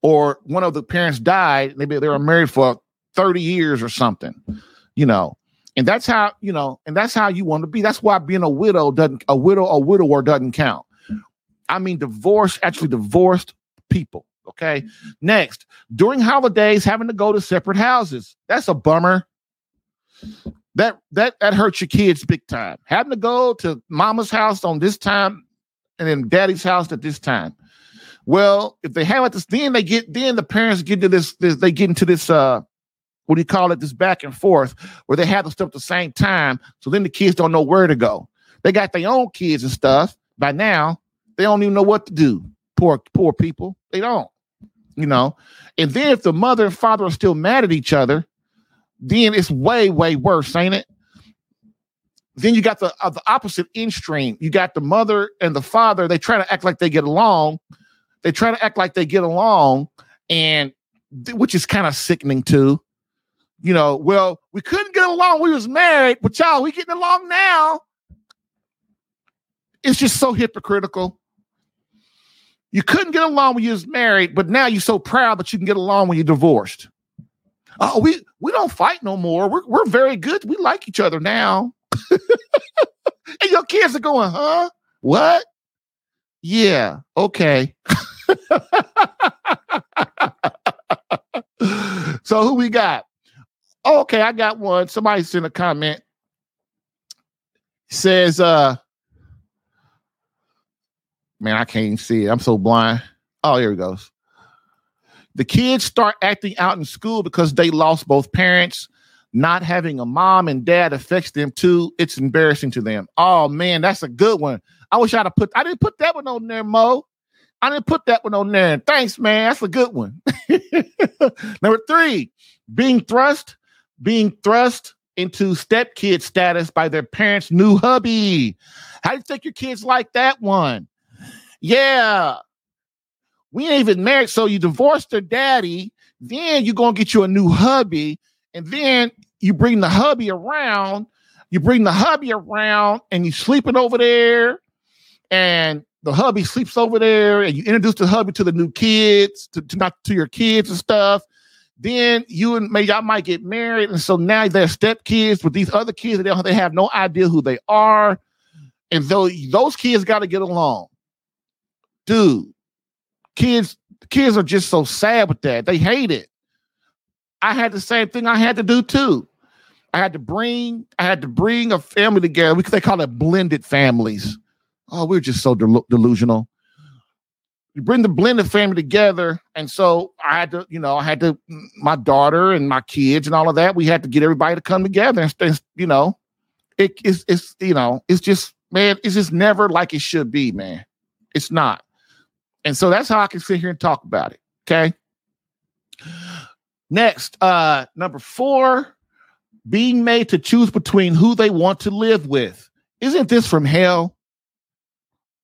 A: Or one of the parents died, maybe they were married for 30 years or something, you know. And that's how, you know, and that's how you want to be. That's why being a widow doesn't a widow a widower doesn't count. I mean divorce, actually divorced people. Okay. Next, during holidays, having to go to separate houses. That's a bummer. That that that hurts your kids big time. Having to go to mama's house on this time and then daddy's house at this time. Well, if they have it this, then they get then the parents get to this, this they get into this uh what do you call it, this back and forth where they have the stuff at the same time. So then the kids don't know where to go. They got their own kids and stuff. By now, they don't even know what to do. Poor, poor people. They don't. You know. And then if the mother and father are still mad at each other, then it's way, way worse, ain't it? Then you got the uh, the opposite extreme. You got the mother and the father. They try to act like they get along. They try to act like they get along, and which is kind of sickening too. You know, well, we couldn't get along. We was married, but y'all, we getting along now. It's just so hypocritical. You couldn't get along when you was married, but now you're so proud that you can get along when you're divorced. Oh, we we don't fight no more. We're we're very good. We like each other now. [laughs] and your kids are going, huh? What? Yeah, okay. [laughs] so who we got? Oh, okay, I got one. Somebody sent a comment. Says, uh, man, I can't even see it. I'm so blind. Oh, here it goes. The kids start acting out in school because they lost both parents. Not having a mom and dad affects them too. It's embarrassing to them. Oh man, that's a good one. I wish I'd have put I didn't put that one on there, Mo. I didn't put that one on there. Thanks, man. That's a good one. [laughs] Number three, being thrust being thrust into stepkid status by their parents' new hubby. How do you think your kids like that one? Yeah. We ain't even married, so you divorced their daddy, then you're gonna get you a new hubby, and then you bring the hubby around, you bring the hubby around and you sleeping over there, and the hubby sleeps over there, and you introduce the hubby to the new kids, to, to not to your kids and stuff then you and maybe y'all might get married, and so now they're stepkids with these other kids, and they, have no idea who they are, and though those kids got to get along, dude. Kids, kids are just so sad with that. They hate it. I had the same thing I had to do too. I had to bring, I had to bring a family together. because they call it blended families. Oh, we're just so del- delusional you bring the blended family together. And so I had to, you know, I had to, my daughter and my kids and all of that, we had to get everybody to come together. And, you know, it, it's, it's, you know, it's just, man, it's just never like it should be, man. It's not. And so that's how I can sit here and talk about it. Okay. Next, uh, number four, being made to choose between who they want to live with. Isn't this from hell?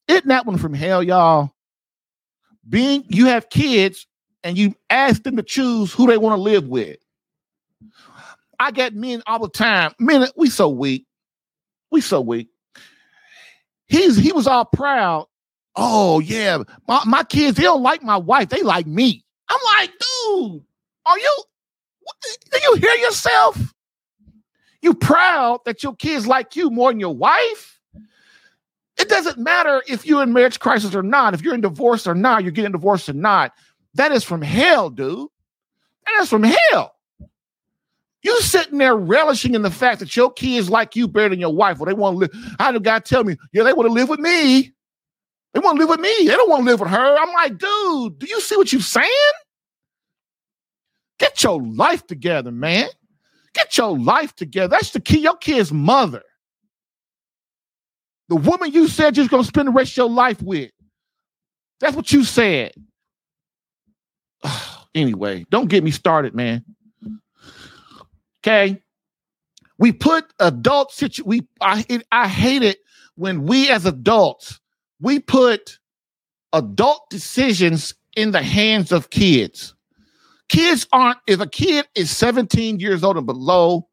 A: Isn't that one from hell, y'all? Being you have kids and you ask them to choose who they want to live with. I get men all the time. Men, we so weak. We so weak. He's he was all proud. Oh yeah, my, my kids they don't like my wife. They like me. I'm like, dude, are you? Do you hear yourself? You proud that your kids like you more than your wife? It doesn't matter if you're in marriage crisis or not, if you're in divorce or not, you're getting divorced or not. That is from hell, dude. That is from hell. You sitting there relishing in the fact that your kids like you better than your wife. Well, they want to live. How did God tell me? Yeah, they want to live with me. They want to live with me. They don't want to live with her. I'm like, dude, do you see what you're saying? Get your life together, man. Get your life together. That's the key. Your kid's mother. The woman you said you're going to spend the rest of your life with. That's what you said. [sighs] anyway, don't get me started, man. Okay. We put adult situ we I it, I hate it when we as adults we put adult decisions in the hands of kids. Kids aren't if a kid is 17 years old and below,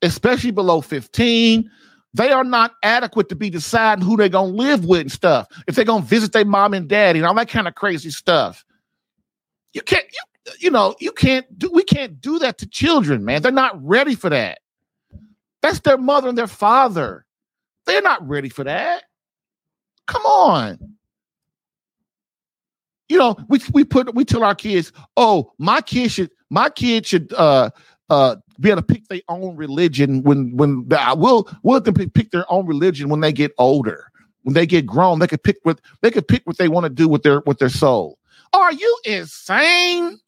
A: especially below 15, they are not adequate to be deciding who they're gonna live with and stuff. If they're gonna visit their mom and daddy and all that kind of crazy stuff. You can't, you, you know, you can't do we can't do that to children, man. They're not ready for that. That's their mother and their father. They're not ready for that. Come on. You know, we we put we tell our kids, oh, my kid should my kid should uh uh be able to pick their own religion when when I will will them pick their own religion when they get older. When they get grown, they could pick what they could pick what they want to do with their with their soul. Are you insane?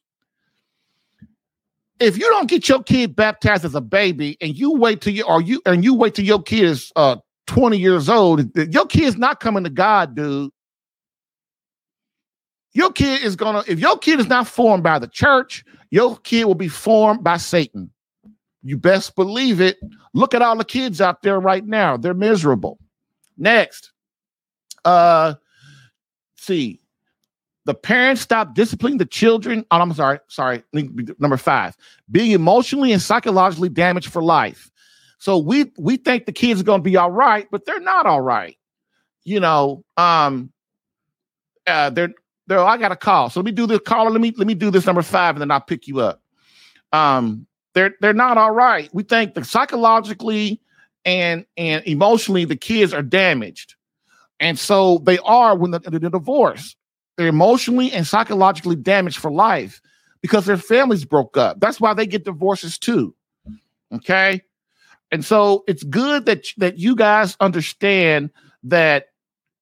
A: If you don't get your kid baptized as a baby and you wait till you or you and you wait till your kid is uh 20 years old, your kid's not coming to God, dude. Your kid is gonna, if your kid is not formed by the church, your kid will be formed by Satan. You best believe it. Look at all the kids out there right now. They're miserable. Next. Uh see. The parents stop disciplining the children. Oh, I'm sorry, sorry. Number five, being emotionally and psychologically damaged for life. So we we think the kids are going to be all right, but they're not all right. You know, um, uh, they're they're. I got a call, so let me do this call. Let me let me do this number five, and then I'll pick you up. Um, they're they're not all right. We think that psychologically and and emotionally the kids are damaged, and so they are when the, the divorce. They're emotionally and psychologically damaged for life because their families broke up. That's why they get divorces too. Okay. And so it's good that that you guys understand that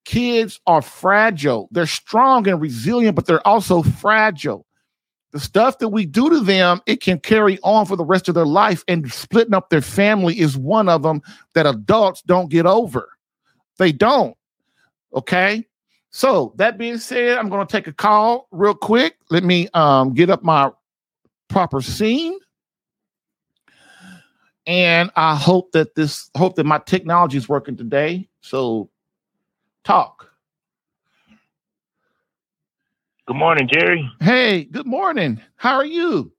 A: kids are fragile. They're strong and resilient, but they're also fragile. The stuff that we do to them, it can carry on for the rest of their life. And splitting up their family is one of them that adults don't get over. They don't. Okay. So that being said, I'm going to take a call real quick. Let me um, get up my proper scene and I hope that this hope that my technology is working today. So talk.
B: Good morning, Jerry.
A: Hey, good morning. How are you?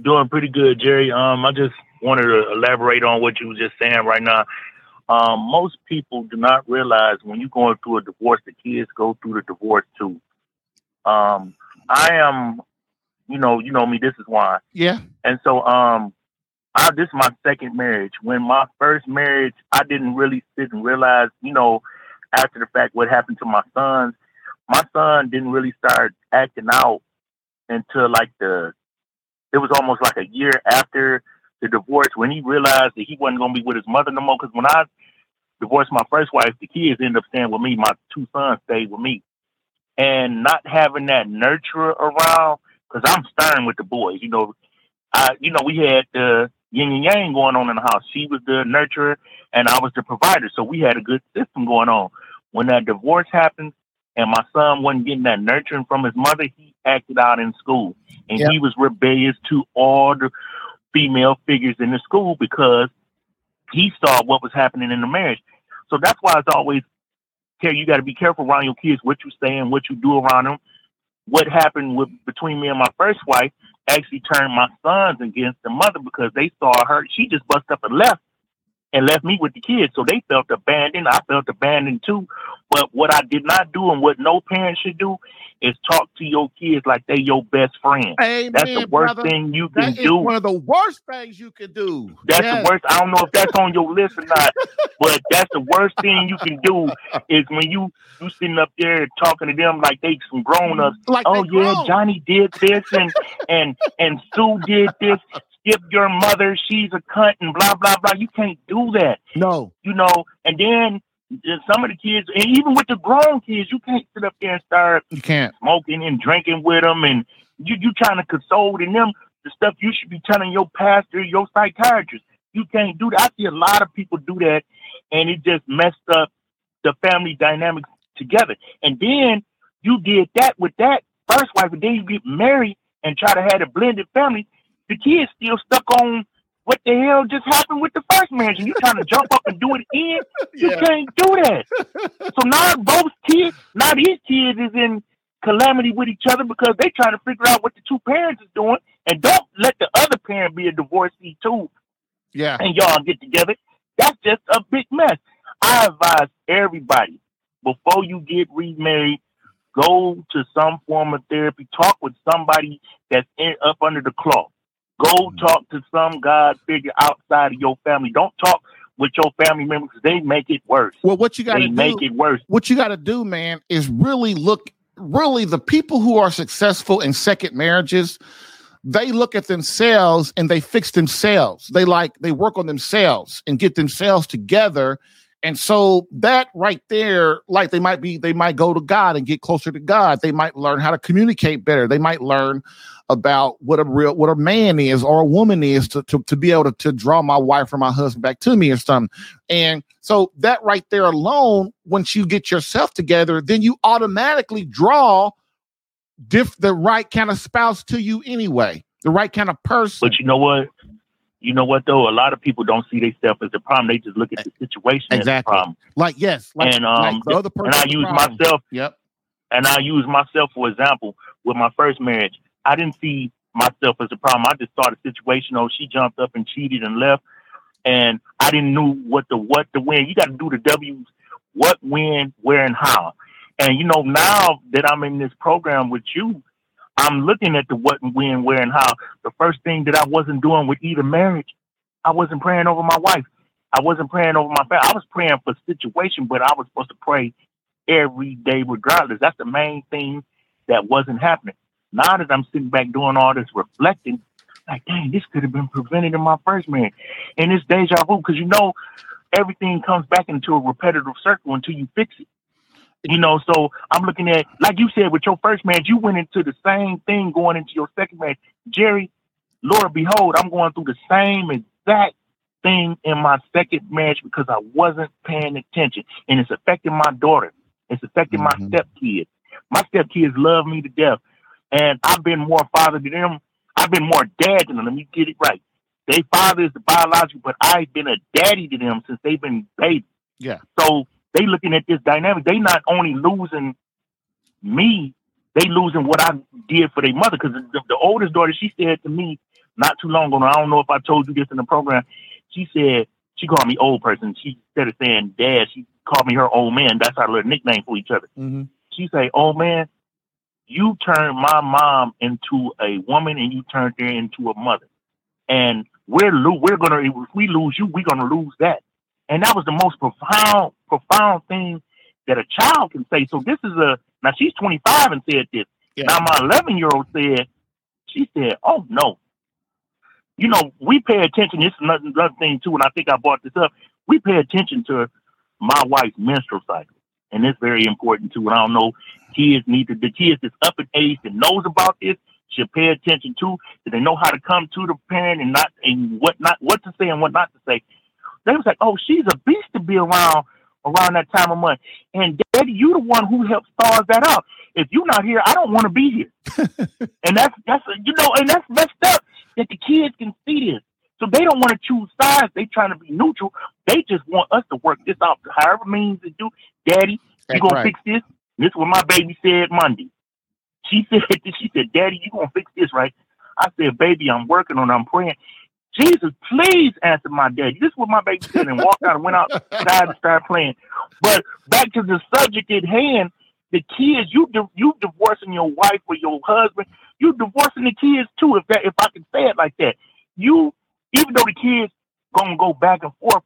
B: Doing pretty good, Jerry. Um, I just wanted to elaborate on what you were just saying right now. Um, most people do not realize when you're going through a divorce, the kids go through the divorce too. Um, I am, you know, you know me. This is why.
A: Yeah.
B: And so, um, I, this is my second marriage. When my first marriage, I didn't really sit and realize, you know, after the fact, what happened to my sons. My son didn't really start acting out until like the, it was almost like a year after the divorce when he realized that he wasn't going to be with his mother no more. Because when I divorced my first wife, the kids ended up staying with me. My two sons stayed with me. And not having that nurturer around, because I'm stern with the boys, you know, I, you know, we had the yin and yang going on in the house. She was the nurturer and I was the provider. So we had a good system going on. When that divorce happened and my son wasn't getting that nurturing from his mother, he acted out in school. And yep. he was rebellious to all the female figures in the school because he saw what was happening in the marriage. So that's why it's always care you got to be careful around your kids, what you say and what you do around them. What happened with between me and my first wife actually turned my sons against the mother because they saw her. She just bust up and left and left me with the kids. So they felt abandoned. I felt abandoned too. But what I did not do and what no parent should do is talk to your kids like they your best friend.
A: Amen,
B: that's the worst
A: brother.
B: thing you can do.
A: one of the worst things you can do.
B: That's
A: yes.
B: the worst. I don't know if that's on your list or not, [laughs] but that's the worst thing you can do is when you you sitting up there talking to them like they some grown ups.
A: Like
B: oh yeah, Johnny did this and and and Sue did this. Skip your mother, she's a cunt and blah blah blah. You can't do that.
A: No.
B: You know, and then some of the kids, and even with the grown kids, you can't sit up there and start
A: you can't
B: smoking and drinking with them, and you you trying to console in them the stuff you should be telling your pastor, your psychiatrist. You can't do that. I see a lot of people do that, and it just messed up the family dynamics together. And then you did that with that first wife, and then you get married and try to have a blended family. The kids still stuck on what the hell just happened with the first marriage? And you trying to jump up and do it again? You yeah. can't do that. so [laughs] now both kids, now these kids is in calamity with each other because they trying to figure out what the two parents is doing. And don't let the other parent be a divorcee too.
A: Yeah.
B: And y'all get together. That's just a big mess. I advise everybody before you get remarried, go to some form of therapy. Talk with somebody that's in, up under the cloth. Go mm-hmm. talk to some God figure outside of your family. Don't talk with your family members. They make it worse.
A: Well, what you got to
B: make it worse.
A: What you got to do, man, is really look. Really, the people who are successful in second marriages, they look at themselves and they fix themselves. They like they work on themselves and get themselves together And so that right there, like they might be, they might go to God and get closer to God. They might learn how to communicate better. They might learn about what a real what a man is or a woman is to, to, to be able to, to draw my wife or my husband back to me or something. And so that right there alone, once you get yourself together, then you automatically draw diff the right kind of spouse to you anyway, the right kind of person.
B: But you know what? You know what though? A lot of people don't see themselves as a problem. They just look at the situation exactly. as a problem.
A: Like yes, like,
B: and um, like the other person. And I use problem. myself.
A: Yep.
B: And I use myself for example with my first marriage. I didn't see myself as a problem. I just saw the situation. Oh, she jumped up and cheated and left, and I didn't know what the what the when. You got to do the W's. What, when, where, and how. And you know, now that I'm in this program with you, I'm looking at the what and when, where, and how. The first thing that I wasn't doing with either marriage, I wasn't praying over my wife. I wasn't praying over my family. I was praying for situation, but I was supposed to pray every day regardless. That's the main thing that wasn't happening. Now that I'm sitting back doing all this reflecting, like, dang, this could have been prevented in my first marriage. And it's deja vu because you know everything comes back into a repetitive circle until you fix it. You know, so I'm looking at, like you said, with your first marriage, you went into the same thing going into your second marriage. Jerry, Lord, behold, I'm going through the same exact thing in my second marriage because I wasn't paying attention. And it's affecting my daughter. It's affecting mm-hmm. my stepkids. My stepkids love me to death. And I've been more father to them. I've been more dad to them. Let me get it right. They father is the biological, but I've been a daddy to them since they've been babies.
A: Yeah.
B: So they looking at this dynamic. They not only losing me, they losing what I did for their mother. Because the, the, oldest daughter, she said to me not too long ago. I don't know if I told you this in the program. She said she called me old person. She instead of saying dad, she called me her old man. That's our little nickname for each other.
A: Mm-hmm.
B: She say, "Old man, you turned my mom into a woman and you turned her into a mother. And we're lo- we're gonna if we lose you, we're gonna lose that. And that was the most profound profound thing that a child can say. So this is a now she's 25 and said this. Yeah. Now my 11 year old said, she said, "Oh no." You know, we pay attention. This is another, another thing too, and I think I brought this up. We pay attention to my wife's menstrual cycle, and it's very important too. And I don't know kids need to, the kids that's up in age that knows about this should pay attention to, so they know how to come to the parent and not, and what not, what to say and what not to say. They was like, oh, she's a beast to be around around that time of month. And daddy, you the one who helped stars that up. If you're not here, I don't want to be here. [laughs] and that's, that's, you know, and that's messed up that the kids can see this. So they don't want to choose sides. They trying to be neutral. They just want us to work this out, however means to do. Daddy, you gonna right. fix this? This is what my baby said Monday. She said, [laughs] she said, Daddy, you gonna fix this, right? I said, baby, I'm working on it. I'm praying. Jesus, please answer my daddy. This is what my baby said and walked out and went outside [laughs] and started playing. But back to the subject at hand, the kids, you you divorcing your wife or your husband, you divorcing the kids too, if that if I can say it like that. You even though the kids gonna go back and forth,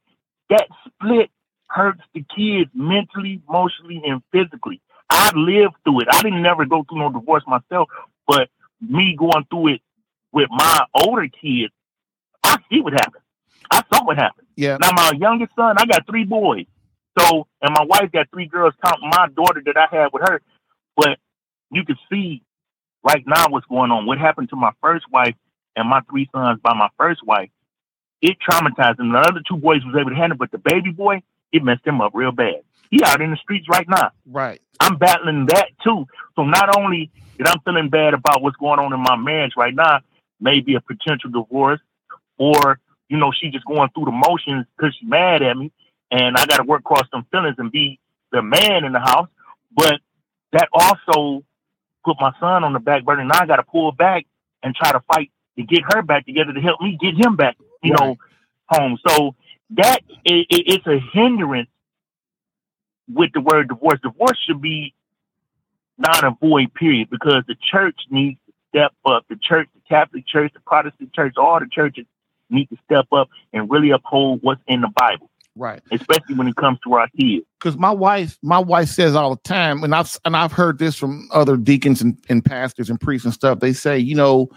B: that split hurts the kids mentally, emotionally, and physically. I lived through it. I didn't never go through no divorce myself, but me going through it with my older kids, I see what happened. I saw what happened.
A: Yeah.
B: Now my youngest son, I got three boys. So and my wife got three girls, counting my daughter that I had with her. But you can see right now what's going on. What happened to my first wife and my three sons by my first wife, it traumatized them. The other two boys was able to handle, but the baby boy, it messed him up real bad. He out in the streets right now.
A: Right.
B: I'm battling that too. So not only that I'm feeling bad about what's going on in my marriage right now, maybe a potential divorce, or you know she just going through the motions because she's mad at me, and I got to work across some feelings and be the man in the house. But that also put my son on the back burner. Now I got to pull back and try to fight to get her back together to help me get him back, you right. know, home. So that it, it, it's a hindrance with the word divorce. Divorce should be not a void period because the church needs to step up. The church, the Catholic Church, the Protestant Church, all the churches need to step up and really uphold what's in the Bible.
A: Right.
B: Especially when it comes to our kids.
A: Because my wife, my wife says all the time, and I've and I've heard this from other deacons and, and pastors and priests and stuff. They say, you know,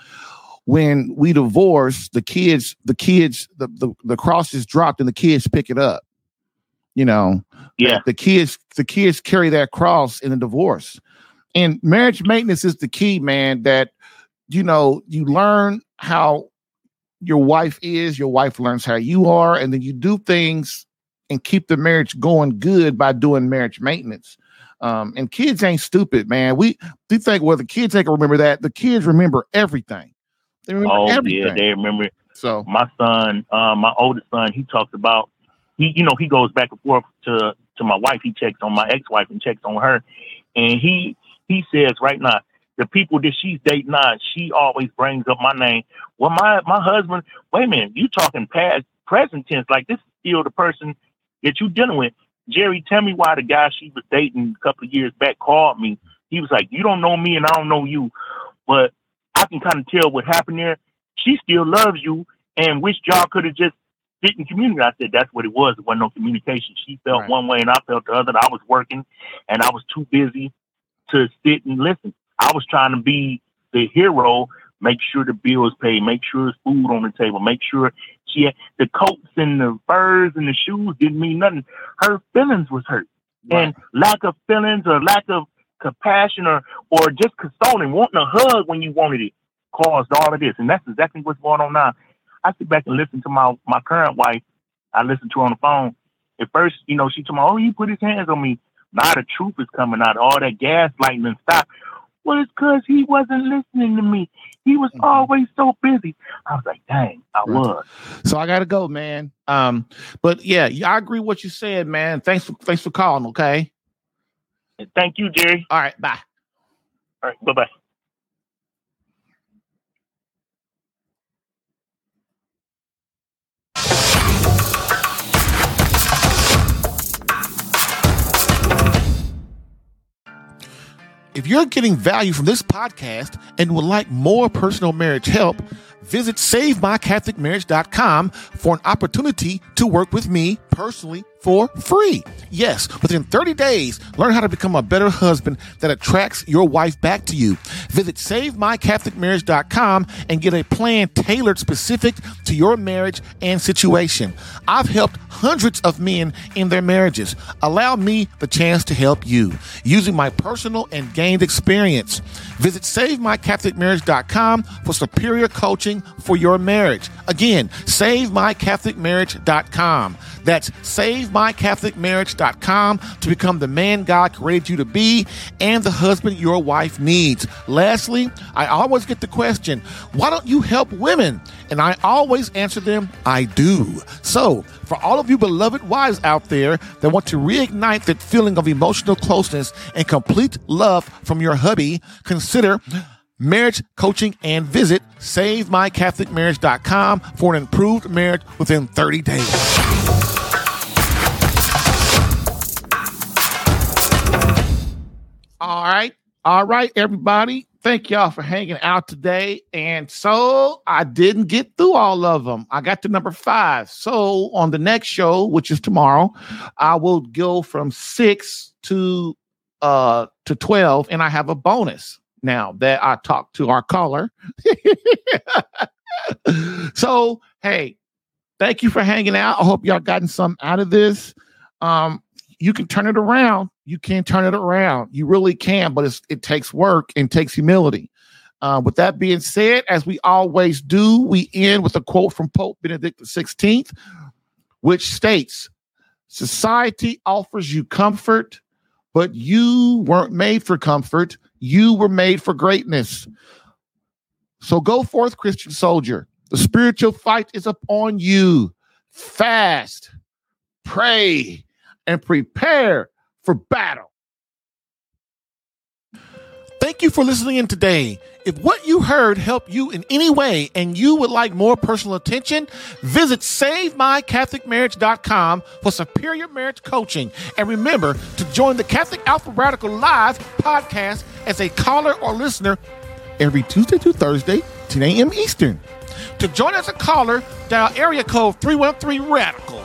A: when we divorce, the kids, the kids, the, the, the cross is dropped and the kids pick it up You know,
B: Yeah.
A: the kids the kids carry that cross in a divorce and marriage maintenance is the key man that you know you learn how your wife is your wife learns how you are and then you do things and keep the marriage going good by doing marriage maintenance. Um, and kids ain't stupid man. We we think well the kids ain't gonna remember that. The kids remember everything. They remember
B: Oh
A: everything
B: yeah, they remember
A: so
B: my son, uh, my oldest son, he talks about he, you know, he goes back and forth to to my wife. He checks on my ex wife and checks on her, and he he says right now the people that she's dating now, she always brings up my name. Well, my my husband. Wait a minute, you talking past present tense? Like this is still the person that you dealing with. Jerry, tell me why the guy she was dating a couple of years back called me. He was like, "You don't know me, and I don't know you, but I can kind of tell what happened there." she still loves you and wish y'all could have just didn't communicate. I said that's what it was. It wasn't no communication. She felt
A: Right.
B: one way and I felt the other. I was working and I was too busy to sit and listen. I was trying to be the hero, make sure the bills paid, make sure there's food on the table, make sure she had the coats and the furs and the shoes didn't mean nothing. Her feelings was hurt. And lack of feelings or lack of compassion or or just consoling, wanting a hug when you wanted it caused all of this. And that's exactly what's going on now. I sit back and listen to my, my current wife. I listen to her on the phone. At first, you know, she told me, oh, he put his hands on me. Now the truth is coming out. All that gaslighting and stuff. Well, it's because he wasn't listening to me. He was
A: Mhm.
B: always so busy. I was like, dang, I was.
A: So I gotta go, man. Um, but yeah, yeah, I agree with what you said, man. Thanks for thanks for calling. Okay.
B: Thank you, Jerry.
A: All right. Bye.
B: All right, bye bye.
A: If you're getting value from this podcast and would like more personal marriage help, visit SaveMyCatholicMarriage.com for an opportunity to work with me personally for free. Yes, within 30 days, learn how to become a better husband that attracts your wife back to you. Visit SaveMyCatholicMarriage.com and get a plan tailored specific to your marriage and situation. I've helped hundreds of men in their marriages. Allow me the chance to help you using my personal and gained experience. Visit SaveMyCatholicMarriage.com for superior coaching for your marriage. Again, SaveMyCatholicMarriage.com. That's SaveMyCatholicMarriage.com to become the man God created you to be and the husband your wife needs. Lastly, I always get the question, why don't you help women? And I always answer them, I do. So, for all of you beloved wives out there that want to reignite that feeling of emotional closeness and complete love from your hubby, consider marriage coaching and visit SaveMyCatholicMarriage.com for an improved marriage within 30 days. All right. All right, everybody. Thank y'all for hanging out today. And so I didn't get through all of them. I got to number five. So on the next show, which is tomorrow, I will go from six to uh to 12, and I have a bonus now that I talked to our caller. [laughs] so hey, thank you for hanging out. I hope y'all gotten some out of this. Um, you can turn it around. You can turn it around. You really can, but it takes work and takes humility. Uh, with that being said, as we always do, we end with a quote from Pope Benedict XVI, which states Society offers you comfort, but you weren't made for comfort. You were made for greatness. So go forth, Christian soldier. The spiritual fight is upon you. Fast, pray, and prepare for battle. Thank you for listening in today. If what you heard helped you in any way and you would like more personal attention, visit SaveMyCatholicMarriage.com for superior marriage coaching. And remember to join the Catholic Alpha Radical Live podcast as a caller or listener every Tuesday to Thursday, 10 a.m. Eastern. To join as a caller, dial area code 313 Radical.